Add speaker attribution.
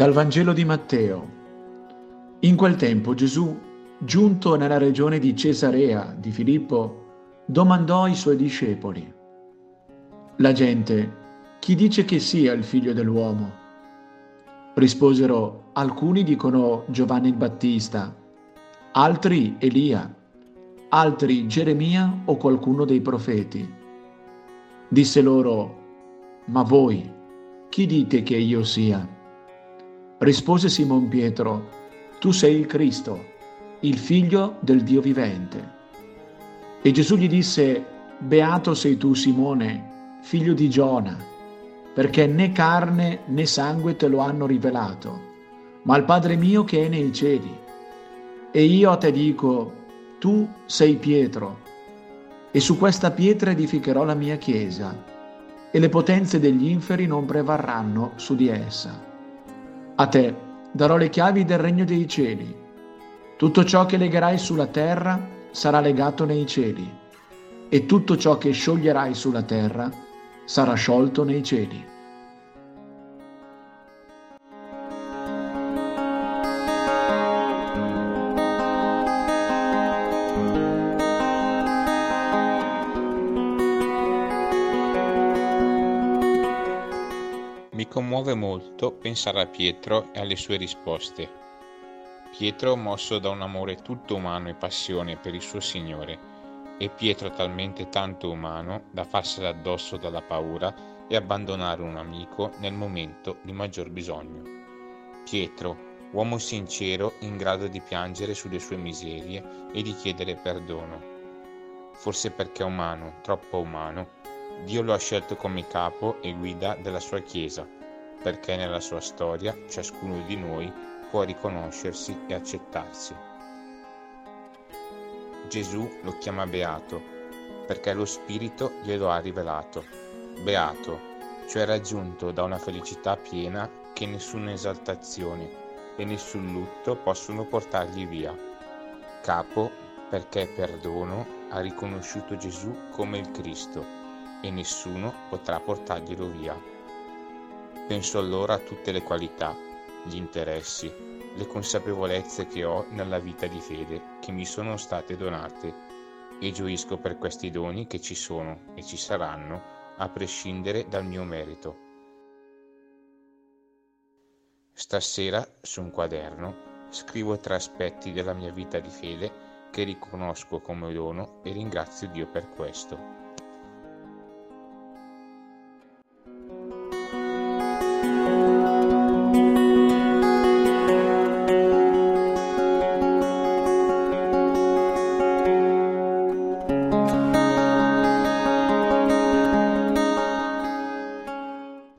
Speaker 1: Dal Vangelo di Matteo. In quel tempo Gesù, giunto nella regione di Cesarea di Filippo, domandò ai suoi discepoli, La gente, chi dice che sia il figlio dell'uomo? Risposero, alcuni dicono Giovanni il Battista, altri Elia, altri Geremia o qualcuno dei profeti. Disse loro, ma voi, chi dite che io sia? Rispose Simon Pietro, Tu sei il Cristo, il figlio del Dio vivente. E Gesù gli disse, Beato sei tu Simone, figlio di Giona, perché né carne né sangue te lo hanno rivelato, ma il Padre mio che è nei cieli. E io a te dico, tu sei Pietro, e su questa pietra edificherò la mia chiesa, e le potenze degli inferi non prevarranno su di essa. A te darò le chiavi del regno dei cieli. Tutto ciò che legherai sulla terra sarà legato nei cieli, e tutto ciò che scioglierai sulla terra sarà sciolto nei cieli.
Speaker 2: Commuove molto pensare a Pietro e alle sue risposte. Pietro mosso da un amore tutto umano e passione per il suo Signore, e Pietro talmente tanto umano da farsela addosso dalla paura e abbandonare un amico nel momento di maggior bisogno. Pietro, uomo sincero in grado di piangere sulle sue miserie e di chiedere perdono. Forse perché umano, troppo umano, Dio lo ha scelto come capo e guida della sua Chiesa, perché nella sua storia ciascuno di noi può riconoscersi e accettarsi. Gesù lo chiama Beato, perché lo Spirito glielo ha rivelato. Beato, cioè raggiunto da una felicità piena che nessuna esaltazione e nessun lutto possono portargli via. Capo, perché perdono ha riconosciuto Gesù come il Cristo e nessuno potrà portarglielo via. Penso allora a tutte le qualità, gli interessi, le consapevolezze che ho nella vita di fede che mi sono state donate e gioisco per questi doni che ci sono e ci saranno a prescindere dal mio merito. Stasera su un quaderno scrivo tre aspetti della mia vita di fede che riconosco come dono e ringrazio Dio per questo.